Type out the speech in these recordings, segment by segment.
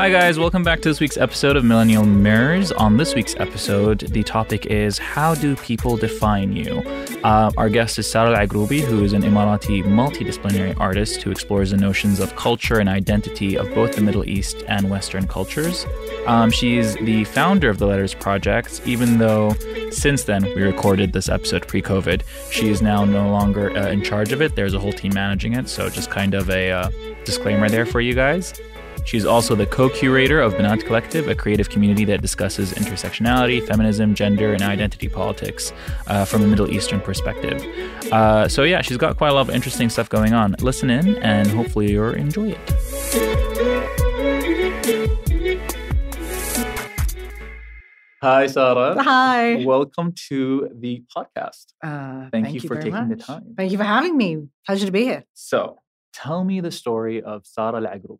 Hi, guys. Welcome back to this week's episode of Millennial Mirrors. On this week's episode, the topic is How do people define you? Uh, our guest is Sara Al Agroubi, who is an Emirati multidisciplinary artist who explores the notions of culture and identity of both the Middle East and Western cultures. Um, she's the founder of the Letters Project, even though since then we recorded this episode pre COVID. She is now no longer uh, in charge of it. There's a whole team managing it. So, just kind of a uh, disclaimer there for you guys. She's also the co curator of Banat Collective, a creative community that discusses intersectionality, feminism, gender, and identity politics uh, from a Middle Eastern perspective. Uh, so, yeah, she's got quite a lot of interesting stuff going on. Listen in, and hopefully, you'll enjoy it. Hi, Sarah. Hi. Welcome to the podcast. Uh, Thank you for very taking the time. Thank you for having me. Pleasure to be here. So, tell me the story of Sarah Al Agroubi.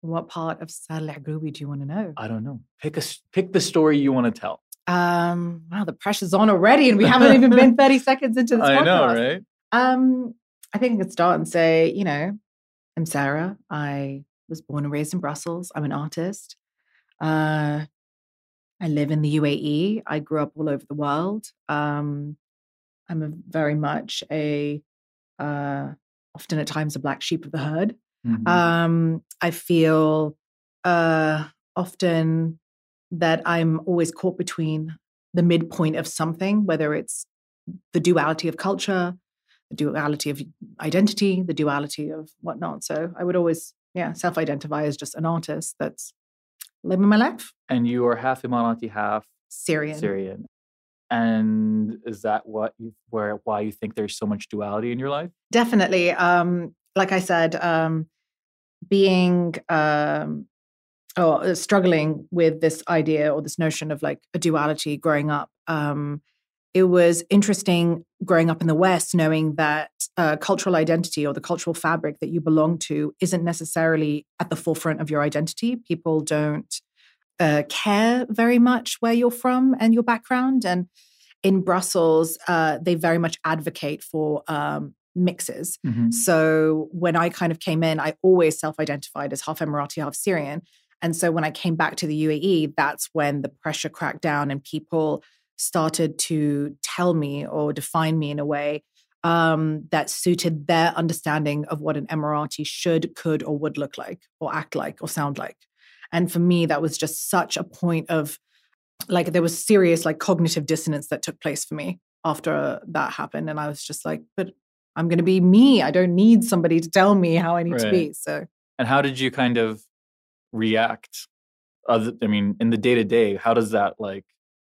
What part of Agroubi do you want to know? I don't know. Pick a pick the story you want to tell. Um, wow, the pressure's on already, and we haven't even been 30 seconds into this I podcast. know, right? Um, I think I could start and say, you know, I'm Sarah. I was born and raised in Brussels. I'm an artist. Uh, I live in the UAE. I grew up all over the world. Um, I'm a very much a, uh, often at times a black sheep of the herd. Mhm. Um, I feel uh, often that I'm always caught between the midpoint of something, whether it's the duality of culture, the duality of identity, the duality of whatnot. So I would always, yeah, self identify as just an artist that's living my life. and you are half Emirati, half Syrian. Syrian. And is that what you where why you think there's so much duality in your life? Definitely. Um, like I said, um, being um, or uh, struggling with this idea or this notion of like a duality growing up. Um, it was interesting growing up in the West, knowing that uh, cultural identity or the cultural fabric that you belong to isn't necessarily at the forefront of your identity. People don't uh, care very much where you're from and your background. And in Brussels, uh, they very much advocate for um, mixes. So when I kind of came in, I always self identified as half Emirati, half Syrian. And so when I came back to the UAE, that's when the pressure cracked down and people started to tell me or define me in a way um, that suited their understanding of what an Emirati should, could, or would look like, or act like, or sound like. And for me, that was just such a point of like, there was serious like cognitive dissonance that took place for me after that happened. And I was just like, but I'm going to be me. I don't need somebody to tell me how I need to be. So, And how did you kind of react? Other, I mean, in the day to day, how does that like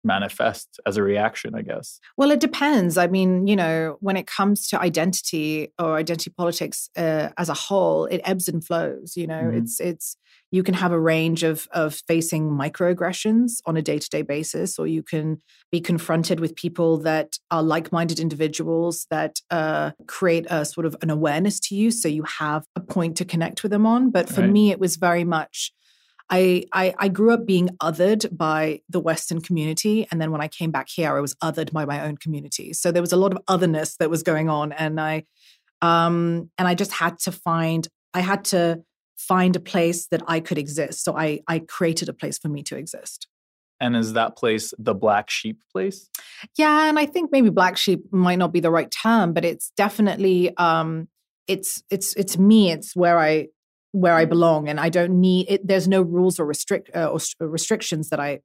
manifest as a reaction? I guess. well, it depends. I mean, you know, when it comes to identity or identity politics uh, as a whole, it ebbs and flows. You know, Mhm. it's it's you can have a range of of facing microaggressions on a day to day basis, or you can be confronted with people that are like minded individuals that uh, create a sort of an awareness to you, so you have a point to connect with them on. But for Right. me, it was very much. I, I I grew up being othered by the Western community, and then when I came back here, I was othered by my own community. So there was a lot of otherness that was going on, and I um and I just had to find I had to find a place that I could exist. So I I created a place for me to exist. And is that place the black sheep place? Yeah, and I think maybe black sheep might not be the right term, but it's definitely um it's it's it's me. It's where I where I belong, and I don't need it. There's no rules or restrict uh, or restrictions that I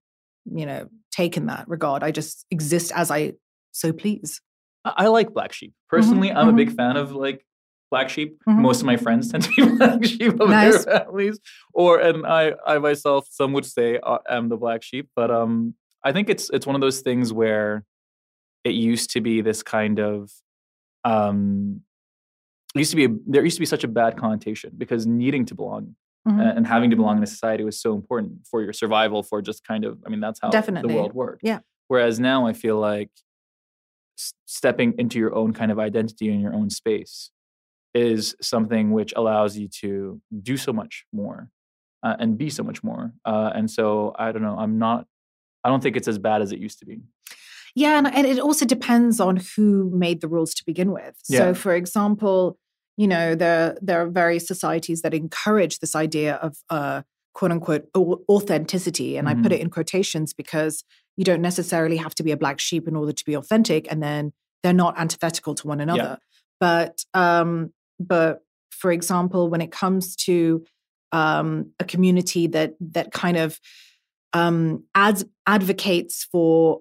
you know take in that regard. I just exist as I so please. I, I like black sheep personally. I'm a big mhm. fan of like black sheep. Mhm. Most of my friends tend to be black sheep of Nice. their families, or and I I myself some would say uh, am the black sheep, but um I think it's it's one of those things where it used to be this kind of um used to be a, there used to be such a bad connotation because needing to belong uh, and having to belong in a society was so important for your survival for just kind of i mean that's how Definitely. the world worked Yeah. whereas now i feel like s- stepping into your own kind of identity in your own space is something which allows you to do so much more uh, and be so much more uh, and so i don't know i'm not i don't think it's as bad as it used to be Yeah, and, and it also depends on who made the rules to begin with. Yeah. So, for example, you know, there there are various societies that encourage this idea of uh, quote unquote authenticity. And mm-hmm. I put mm-hmm. it in quotations because you don't necessarily have to be a black sheep in order to be authentic. And then they're not antithetical to one another. Yeah. But um, but for example, when it comes to um, a community that that kind of um, ads, advocates for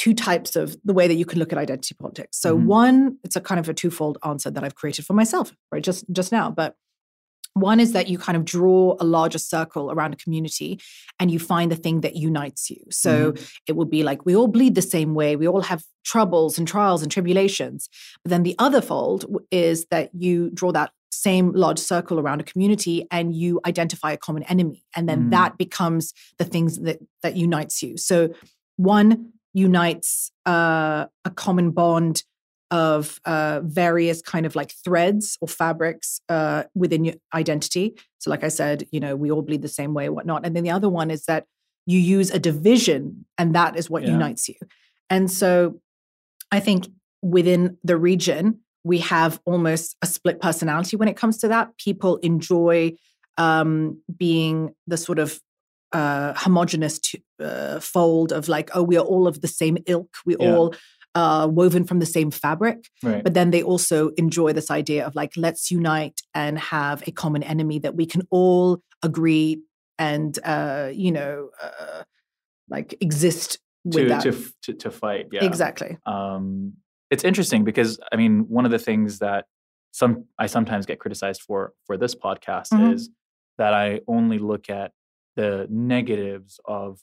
two types of the way that you can look at identity politics. So mm-hmm. one, it's a kind of a twofold answer that I've created for myself, right? Just just now, but one is that you kind of draw a larger circle around a community and you find the thing that unites you. So mm-hmm. it would be like we all bleed the same way, we all have troubles and trials and tribulations. But then the other fold is that you draw that same large circle around a community and you identify a common enemy and then mm. that becomes the things that that unites you so one unites uh, a common bond of uh, various kind of like threads or fabrics uh, within your identity. So, like I said, you know, we all bleed the same way, whatnot. And then the other one is that you use a division, and that is what yeah. unites you. And so, I think within the region, we have almost a split personality when it comes to that. People enjoy um, being the sort of uh, homogenous uh, fold of like, oh, we are all of the same ilk. We yeah. all uh, woven from the same fabric. Right. But then they also enjoy this idea of like, let's unite and have a common enemy that we can all agree and, uh, you know, uh, like exist to, to, to, to fight. Yeah. Exactly. Um, it's interesting because, I mean, one of the things that some I sometimes get criticized for for this podcast mm-hmm. is that I only look at the negatives of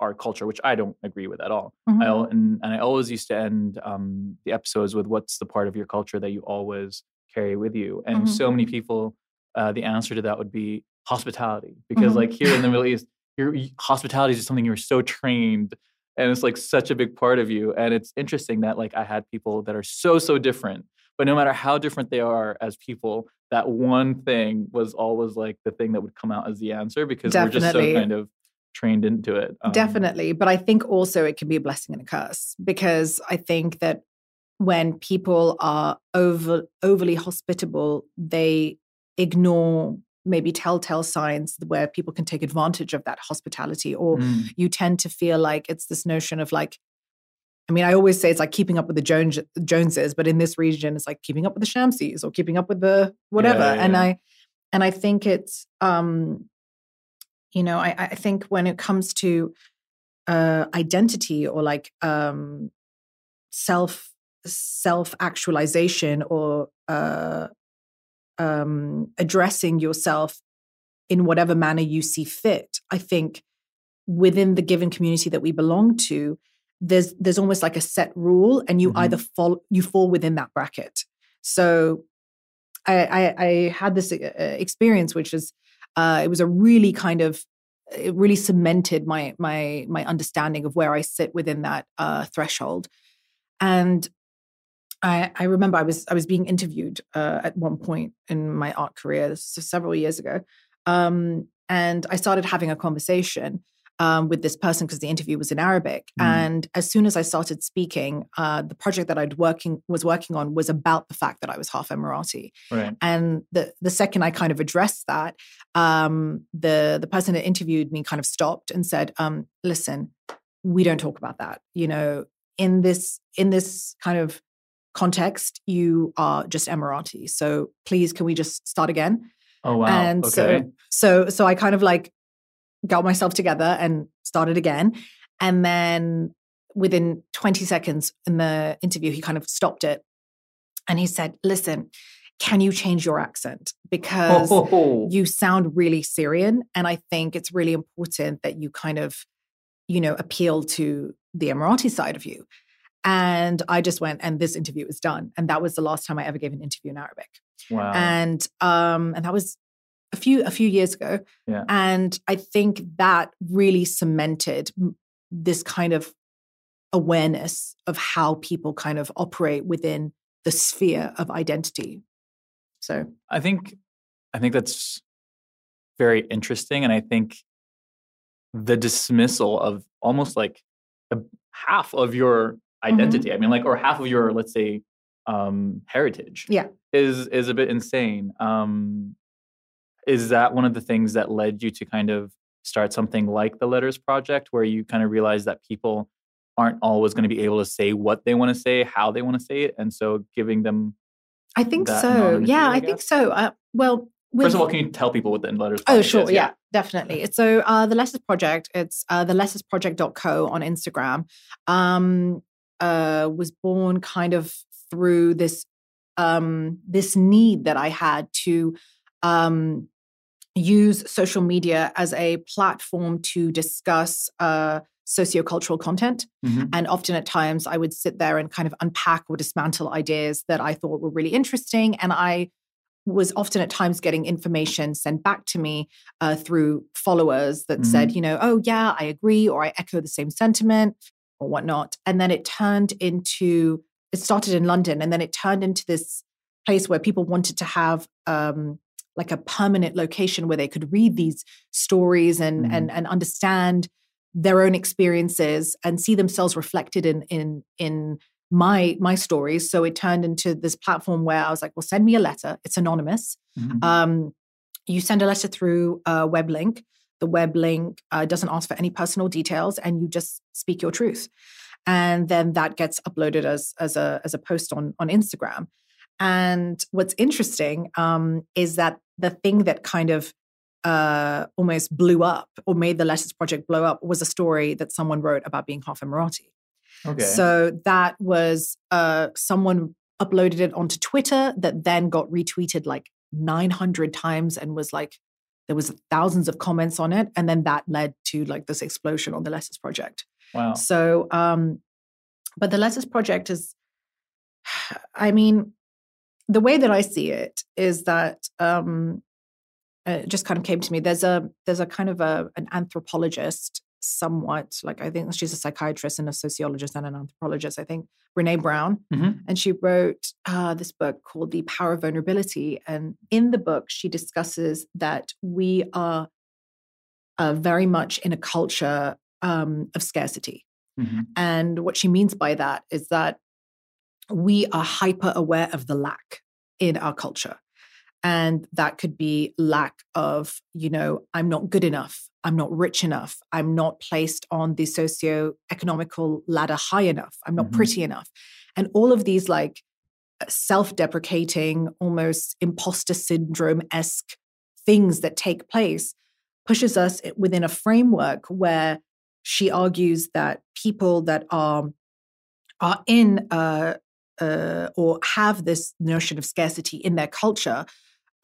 our culture, which I don't agree with at all. Mm-hmm. I, and, and I always used to end um, the episodes with what's the part of your culture that you always carry with you. And mm-hmm. so many people, uh, the answer to that would be hospitality, because mm-hmm. like here in the Middle East, your hospitality is just something you're so trained and it's like such a big part of you and it's interesting that like i had people that are so so different but no matter how different they are as people that one thing was always like the thing that would come out as the answer because Definitely. we're just so kind of trained into it. Um, Definitely. But I think also it can be a blessing and a curse because I think that when people are over overly hospitable, they ignore maybe telltale signs where people can take advantage of that hospitality or mm. you tend to feel like it's this notion of like I mean, I always say it's like keeping up with the Jones, Joneses, but in this region, it's like keeping up with the Shamsies or keeping up with the whatever. Yeah, yeah, and I, and I think it's, um, you know i, I think when it comes to uh, identity or like um, self self actualization or uh, um, addressing yourself in whatever manner you see fit i think within the given community that we belong to there's there's almost like a set rule and you mm-hmm. either fall you fall within that bracket so i i, I had this uh, experience which is uh, it was a really kind of it really cemented my my my understanding of where I sit within that uh, threshold. And I, I remember I was I was being interviewed uh, at one point in my art career, several years ago, um, and I started having a conversation um, with this person because the interview was in Arabic. Mm. And as soon as I started speaking, uh, the project that I'd working was working on was about the fact that I was half Emirati. Right. And the the second I kind of addressed that, um, the the person that interviewed me kind of stopped and said, um, "Listen, we don't talk about that. You know, in this in this kind of context, you are just Emirati. So please, can we just start again?" Oh wow! And okay. so so so I kind of like got myself together and started again. And then within 20 seconds in the interview, he kind of stopped it. And he said, Listen, can you change your accent? Because oh. you sound really Syrian. And I think it's really important that you kind of, you know, appeal to the Emirati side of you. And I just went, and this interview is done. And that was the last time I ever gave an interview in Arabic. Wow. And um, and that was a few a few years ago yeah. and i think that really cemented this kind of awareness of how people kind of operate within the sphere of identity so i think i think that's very interesting and i think the dismissal of almost like a, half of your mm-hmm. identity mm-hmm. i mean like or half of your let's say um heritage yeah is is a bit insane um is that one of the things that led you to kind of start something like the Letters Project, where you kind of realize that people aren't always going to be able to say what they want to say, how they want to say it, and so giving them. I think so. Yeah, I, I think so. Uh, well, with, First of all, can you tell people what the Letters oh, Project Oh, sure. Is? Yeah. yeah, definitely. So uh, the Letters Project, it's uh, the lettersproject.co on Instagram, um, uh, was born kind of through this um, this need that I had to um, use social media as a platform to discuss uh, sociocultural content. Mm-hmm. And often at times I would sit there and kind of unpack or dismantle ideas that I thought were really interesting. And I was often at times getting information sent back to me uh, through followers that mm-hmm. said, you know, oh, yeah, I agree, or I echo the same sentiment, or whatnot. And then it turned into, it started in London, and then it turned into this place where people wanted to have um, like a permanent location where they could read these stories and mm-hmm. and and understand their own experiences and see themselves reflected in in in my my stories. So it turned into this platform where i was like well send me a letter. It's anonymous. Mm-hmm. um, you send a letter through a web link. The web link uh, doesn't ask for any personal details and you just speak your truth. And then that gets uploaded as as a as a post on on instagram and what's interesting um, is that the thing that kind of uh, almost blew up or made the Letters Project blow up was a story that someone wrote about being half Emirati. Okay. So that was uh, someone uploaded it onto Twitter that then got retweeted like 900 times and was like, there was thousands of comments on it. And then that led to like this explosion on the Letters Project. Wow. So, um, but the Letters Project is, I mean, the way that I see it is that um, it just kind of came to me. There's a there's a kind of a an anthropologist, somewhat like I think she's a psychiatrist and a sociologist and an anthropologist. I think Brene Brown, mm-hmm. and she wrote uh, this book called The Power of Vulnerability. And in the book, she discusses that we are uh, very much in a culture um, of scarcity. Mm-hmm. And what she means by that is that we are hyper aware of the lack in our culture. And that could be lack of, you know, I'm not good enough. I'm not rich enough. I'm not placed on the socio-economical ladder high enough. I'm not mm-hmm. pretty enough. And all of these like self deprecating, almost imposter syndrome esque things that take place pushes us within a framework where she argues that people that are are in uh, uh, or have this notion of scarcity in their culture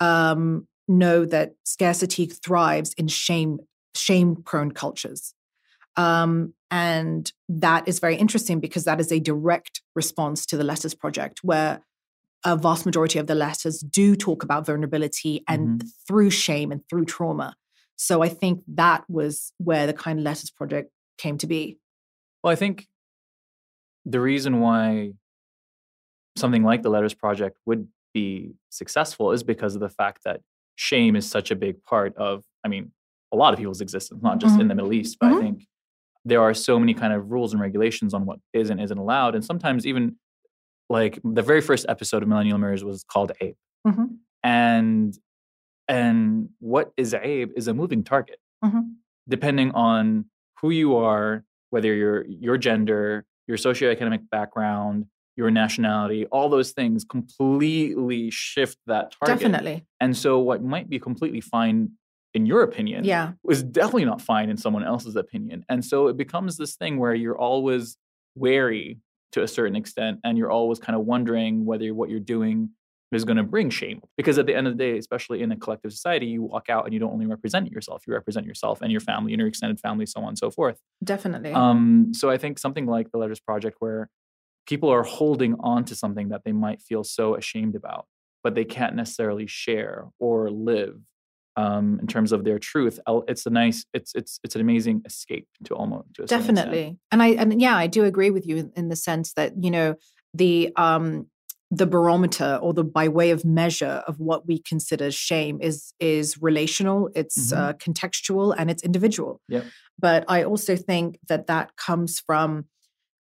um, know that scarcity thrives in shame shame prone cultures. Um, and that is very interesting because that is a direct response to the letters project where a vast majority of the letters do talk about vulnerability and mm-hmm. through shame and through trauma. So i think that was where the kind of letters project came to be. Well i think the reason why something like the Letters Project would be successful is because of the fact that shame is such a big part of, I mean, a lot of people's existence, not just mm-hmm. in the Middle East, but mm-hmm. I think there are so many kind of rules and regulations on what is and isn't allowed. And sometimes even like the very first episode of Millennial Mirrors was called Abe. Mm-hmm. And and what is Abe is a moving target. Mm-hmm. Depending on who you are, whether your your gender, your socioeconomic background, your nationality, all those things completely shift that target. Definitely. And so what might be completely fine in your opinion yeah. was definitely not fine in someone else's opinion. And so it becomes this thing where you're always wary to a certain extent and you're always kind of wondering whether what you're doing is going to bring shame because at the end of the day especially in a collective society you walk out and you don't only represent yourself you represent yourself and your family and your extended family so on and so forth definitely um, so i think something like the letters project where people are holding on to something that they might feel so ashamed about, but they can't necessarily share or live um, in terms of their truth. It's a nice, it's it's it's an amazing escape to almost to definitely. And I and yeah, I do agree with you in the sense that you know the um the barometer or the by way of measure of what we consider shame is is relational it's mm-hmm. uh, contextual and it's individual yep. but i also think that that comes from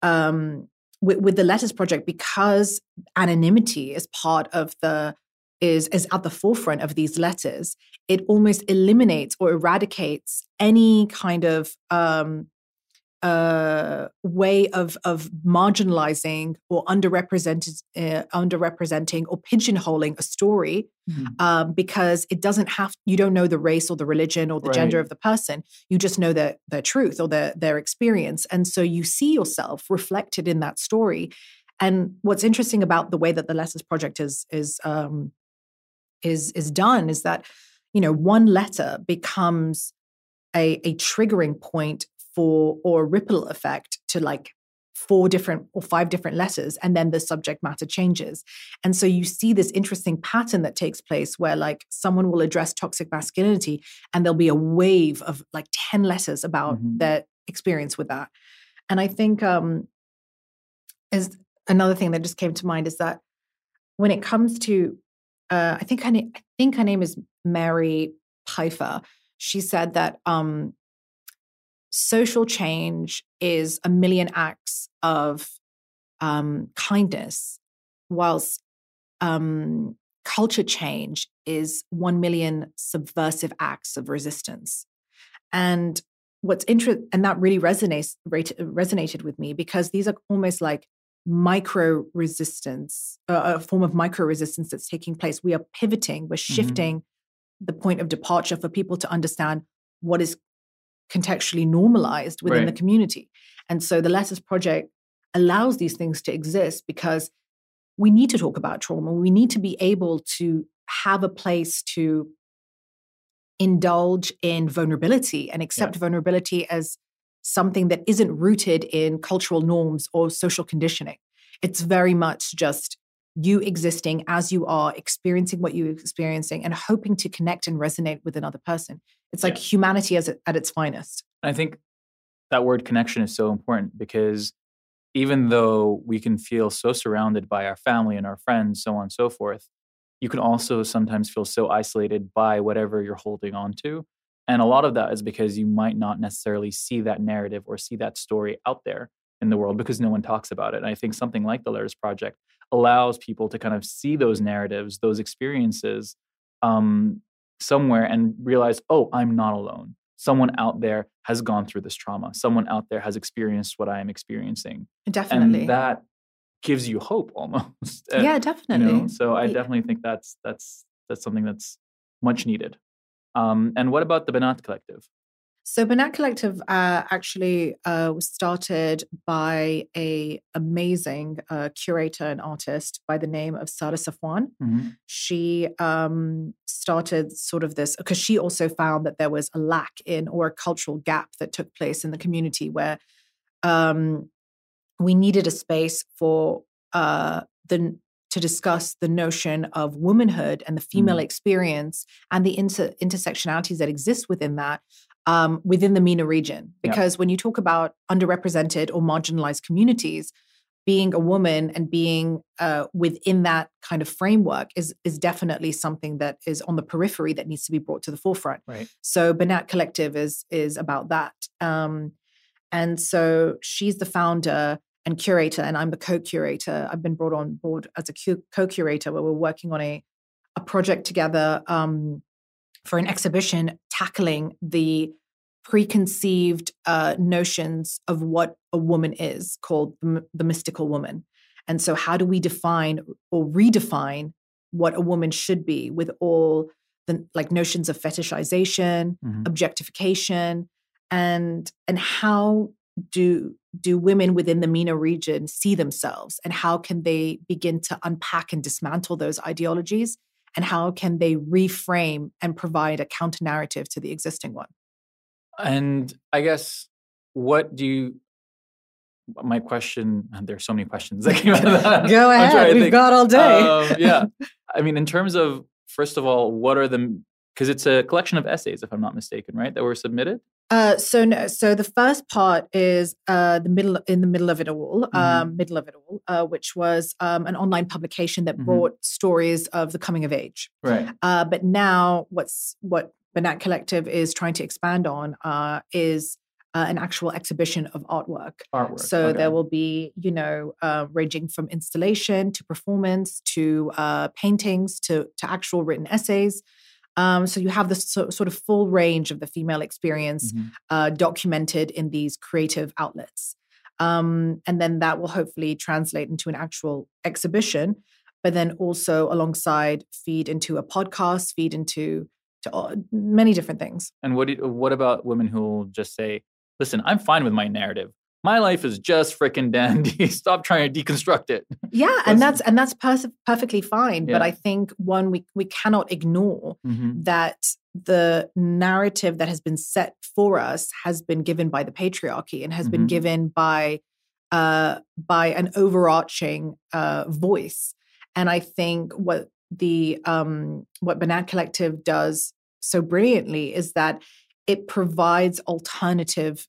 um with, with the Letters Project because anonymity is part of the is is at the forefront of these letters, it almost eliminates or eradicates any kind of um, uh, way of of marginalizing or underrepresented uh, underrepresenting or pigeonholing a story mm-hmm. um, because it doesn't have you don't know the race or the religion or the right. gender of the person you just know their their truth or their their experience and so you see yourself reflected in that story and what's interesting about the way that the letters project is is um, is is done is that you know one letter becomes a, a triggering point for or a ripple effect to like four different or five different letters and then the subject matter changes. And so you see this interesting pattern that takes place where like someone will address toxic masculinity and there'll be a wave of like 10 letters about mm-hmm. their experience with that. And i think um is another thing that just came to mind is that when it comes to uh i think her name i think her name is mary pipher she said that um social change is a million acts of um, kindness, whilst um, culture change is 1 million subversive acts of resistance. And what's interesting, and that really resonates, resonated with me because these are almost like micro resistance, uh, a form of micro resistance that's taking place. We are pivoting, we're mm-hmm. shifting mm-hmm. the point of departure for people to understand what is contextually normalized within right. the community. And so the Letters Project allows these things to exist because we need to talk about trauma. We need to be able to have a place to indulge in vulnerability and accept yeah. vulnerability as something that isn't rooted in cultural norms or social conditioning. It's very much just you existing as you are, experiencing what you're experiencing, and hoping to connect and resonate with another person. It's like yeah. humanity as at its finest. I think that word connection is so important because even though we can feel so surrounded by our family and our friends, so on and so forth, you can also sometimes feel so isolated by whatever you're holding on to. And a lot of that is because you might not necessarily see that narrative or see that story out there in the world because no one talks about it. And I think something like the Letters Project allows people to kind of see those narratives, those experiences um, somewhere and realize, oh, I'm not alone. Someone out there has gone through this trauma. Someone out there has experienced what I am experiencing. Definitely. And that gives you hope almost. yeah, definitely. You know? So I definitely think that's that's that's something that's much needed. Um, and what about the Banat Collective? So Banat Collective uh, actually uh, was started by a amazing uh, curator and artist by the name of Sara Safwan. Mm-hmm. She um, started sort of this because she also found that there was a lack in or a cultural gap that took place in the community where um, we needed a space for uh, the to discuss the notion of womanhood and the female mm. experience and the inter- intersectionalities that exist within that um, within the MENA region. Because when you talk about underrepresented or marginalized communities, being a woman and being uh, within that kind of framework is is definitely something that is on the periphery that needs to be brought to the forefront. Right. So Banat Collective is is about that, um, and so she's the founder and curator, and I'm the co-curator. I've been brought on board as a co-curator where we're working on a a project together um, for an exhibition tackling the preconceived uh, notions of what a woman is called the, the mystical woman. And so, how do we define or redefine what a woman should be with all the like notions of fetishization, mm-hmm. objectification, and and how do do women within the MENA region see themselves, and how can they begin to unpack and dismantle those ideologies and how can they reframe and provide a counter narrative to the existing one? And i guess what do you my question there's so many questions that came out of that. Go ahead we've got all day. Um, yeah. I mean in terms of first of all what are the because it's a collection of essays if i'm not mistaken right that were submitted uh, so no, so the first part is uh, the middle in the middle of it all, mm-hmm. um, middle of it all, uh, which was um, an online publication that mm-hmm. brought stories of the coming of age. Right. Uh, but now, what's what Banat Collective is trying to expand on uh, is uh, an actual exhibition of artwork. Artwork. So okay. there will be, you know, uh, ranging from installation to performance to uh, paintings to to actual written essays. Um, so you have this so, sort of full range of the female experience Mhm. uh, documented in these creative outlets, um, and then that will hopefully translate into an actual exhibition. But then also alongside feed into a podcast, feed into to all, many different things. And what do you- what about women who will just say, "Listen, I'm fine with my narrative. My life is just freaking dandy. Stop trying to deconstruct it." Yeah, and that's and that's pers- perfectly fine. But I think one we we cannot ignore Mhm. that the narrative that has been set for us has been given by the patriarchy and has been Mhm. given by uh, by an overarching uh, voice. And I think what the um, what Banat Collective does so brilliantly is that it provides alternative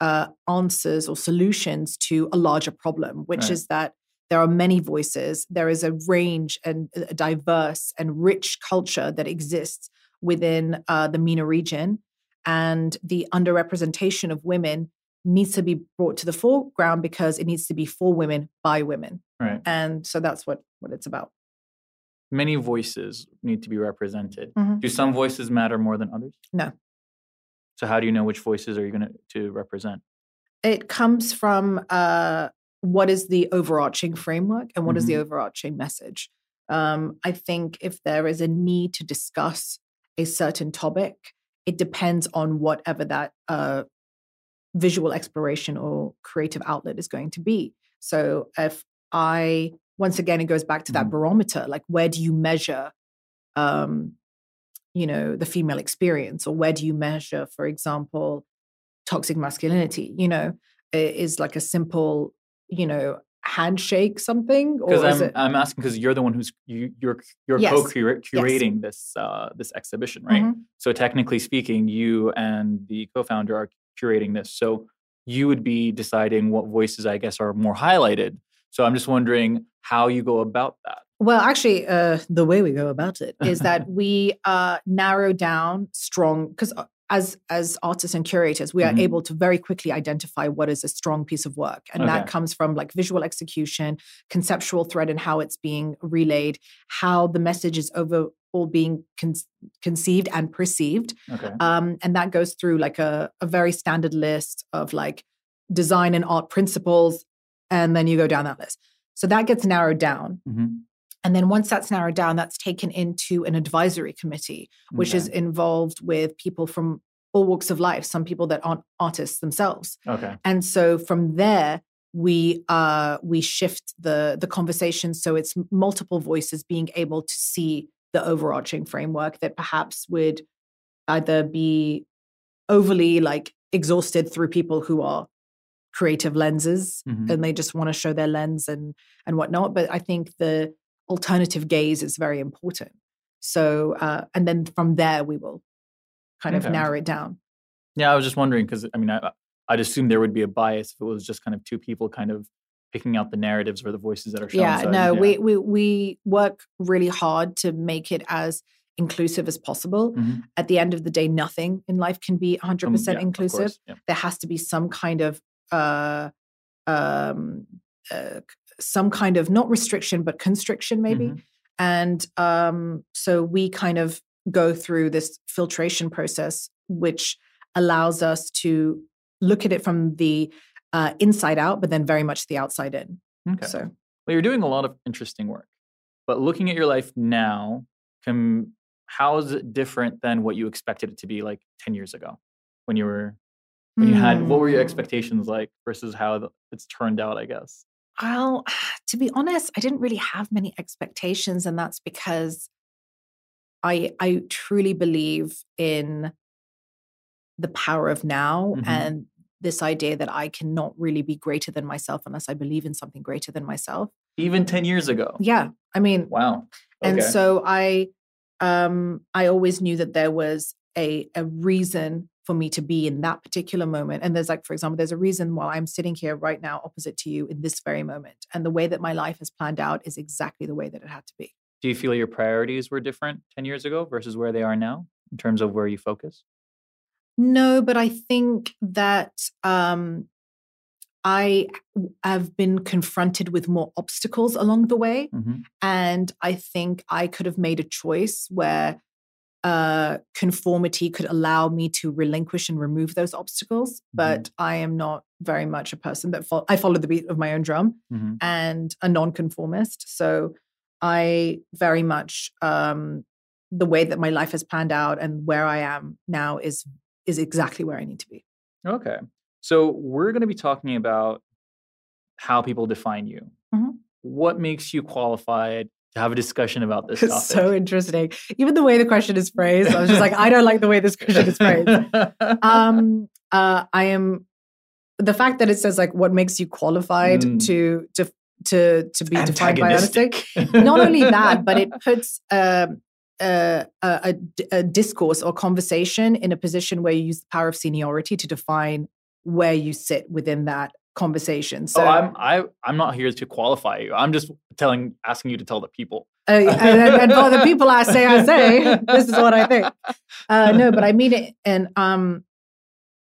uh, answers or solutions to a larger problem, which Right. is that there are many voices. There is a range and a diverse and rich culture that exists within uh, the MENA region. And the underrepresentation of women needs to be brought to the foreground because it needs to be for women by women. Right. And so that's what, what it's about. Many voices need to be represented. Mhm. Do some voices matter more than others? No. So how do you know which voices are you going to represent? It comes from uh, what is the overarching framework and what is the Mhm. overarching message. Um, I think if there is a need to discuss a certain topic, it depends on whatever that uh, visual exploration or creative outlet is going to be. So if I, once again, it goes back to that Mhm. barometer, like where do you measure, um, you know, the female experience, or where do you measure, for example, toxic masculinity? You know, is like a simple, you know, handshake something, or Because is I'm it? I'm asking because you're the one who's you, you're you're Yes. co-curating this uh, this exhibition, right? Mhm. So technically speaking, you and the co-founder are curating this. So you would be deciding what voices, I guess, are more highlighted. So I'm just wondering how you go about that. Well, actually, uh, the way we go about it is that we uh, narrow down strong because as as artists and curators, we are Mhm. able to very quickly identify what is a strong piece of work, and that comes from like visual execution, conceptual thread, and how it's being relayed, how the message is overall being con- conceived and perceived, Okay. um, and that goes through like a, a very standard list of like design and art principles, and then you go down that list. So that gets narrowed down. Mhm. And then once that's narrowed down, that's taken into an advisory committee, which is involved with people from all walks of life, some people that aren't artists themselves. okay. And so from there, we uh, we shift the the conversation so it's multiple voices being able to see the overarching framework that perhaps would either be overly like exhausted through people who are creative lenses Mhm. and they just want to show their lens and and whatnot. But I think the alternative gaze is very important. So uh, and then from there we will kind of narrow it down. Yeah, I was just wondering because I mean, I, I'd assume there would be a bias if it was just kind of two people kind of picking out the narratives or the voices that are shown. Yeah, So, no, yeah. we we we work really hard to make it as inclusive as possible. Mhm. At the end of the day, nothing in life can be 100% Um, yeah, inclusive. course, yeah. There has to be some kind of uh um uh, some kind of not restriction but constriction maybe. Mhm. And um, so we kind of go through this filtration process, which allows us to look at it from the uh, inside out, but then very much the outside in. Okay. So, Well, you're doing a lot of interesting work, but looking at your life now, can, how is it different than what you expected it to be like 10 years ago when you were, when you had, what were your Hmm. expectations like versus how it's turned out, I guess? Well, to be honest, I didn't really have many expectations, and that's because I I truly believe in the power of now Mhm. and this idea that I cannot really be greater than myself unless I believe in something greater than myself. Even 10 years ago. Yeah, I mean, Wow. and so I um I always knew that there was a a reason for me to be in that particular moment. And there's like, for example, there's a reason why I'm sitting here right now opposite to you in this very moment. And the way that my life has planned out is exactly the way that it had to be. Do you feel your priorities were different 10 years ago versus where they are now in terms of where you focus? No, but I think that um, I have been confronted with more obstacles along the way. Mhm. And I think I could have made a choice where uh, conformity could allow me to relinquish and remove those obstacles. But I am not very much a person that fo- I follow the beat of my own drum Mhm. and a nonconformist. So I very much um, the way that my life has planned out and where I am now is is exactly where I need to be. Okay. So we're going to be talking about how people define you. Mhm. What makes you qualified to have a discussion about this It's topic? so interesting. Even the way the question is phrased, I was just like, I don't like the way this question is phrased. Um, uh, I am the fact that it says like what makes you qualified Mm. to to to to be defined by. Antagonistic. Not only that, but it puts um, uh, a, a, a discourse or conversation in a position where you use the power of seniority to define where you sit within that conversation. So, oh, I'm I I'm not here to qualify you. I'm just telling asking you to tell the people. uh, and, and for the people I say, I say, this is what I think. Uh, no, but I mean it, and um,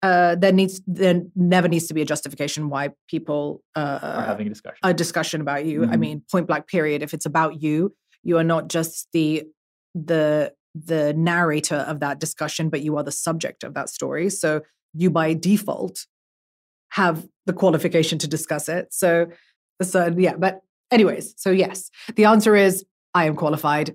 uh, there needs there never needs to be a justification why people uh, Are having a discussion. a discussion about you. I Mhm. mean, point blank. Period. If it's about you, you are not just the the the narrator of that discussion, but you are the subject of that story. So you by default have the qualification to discuss it. So so yeah. But anyways, so yes, the answer is I am qualified.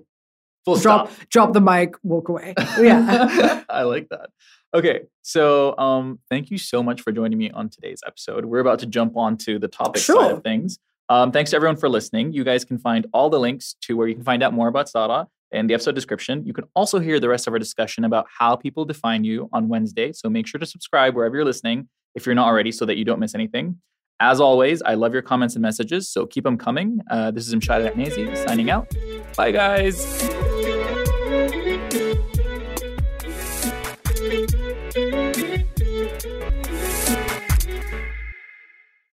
Full drop stop. drop the mic, walk away. Yeah. I like that. Okay, so um, thank you so much for joining me on today's episode. We're about to jump on to the topic side of things. Um, thanks to everyone for listening. You guys can find all the links to where you can find out more about Sarah in the episode description. You can also hear the rest of our discussion about how people define you on Wednesday. So make sure to subscribe wherever you're listening if you're not already so that you don't miss anything. As always, I love your comments and messages, so keep them coming. Uh, this is Mshad Al signing out. Bye, guys.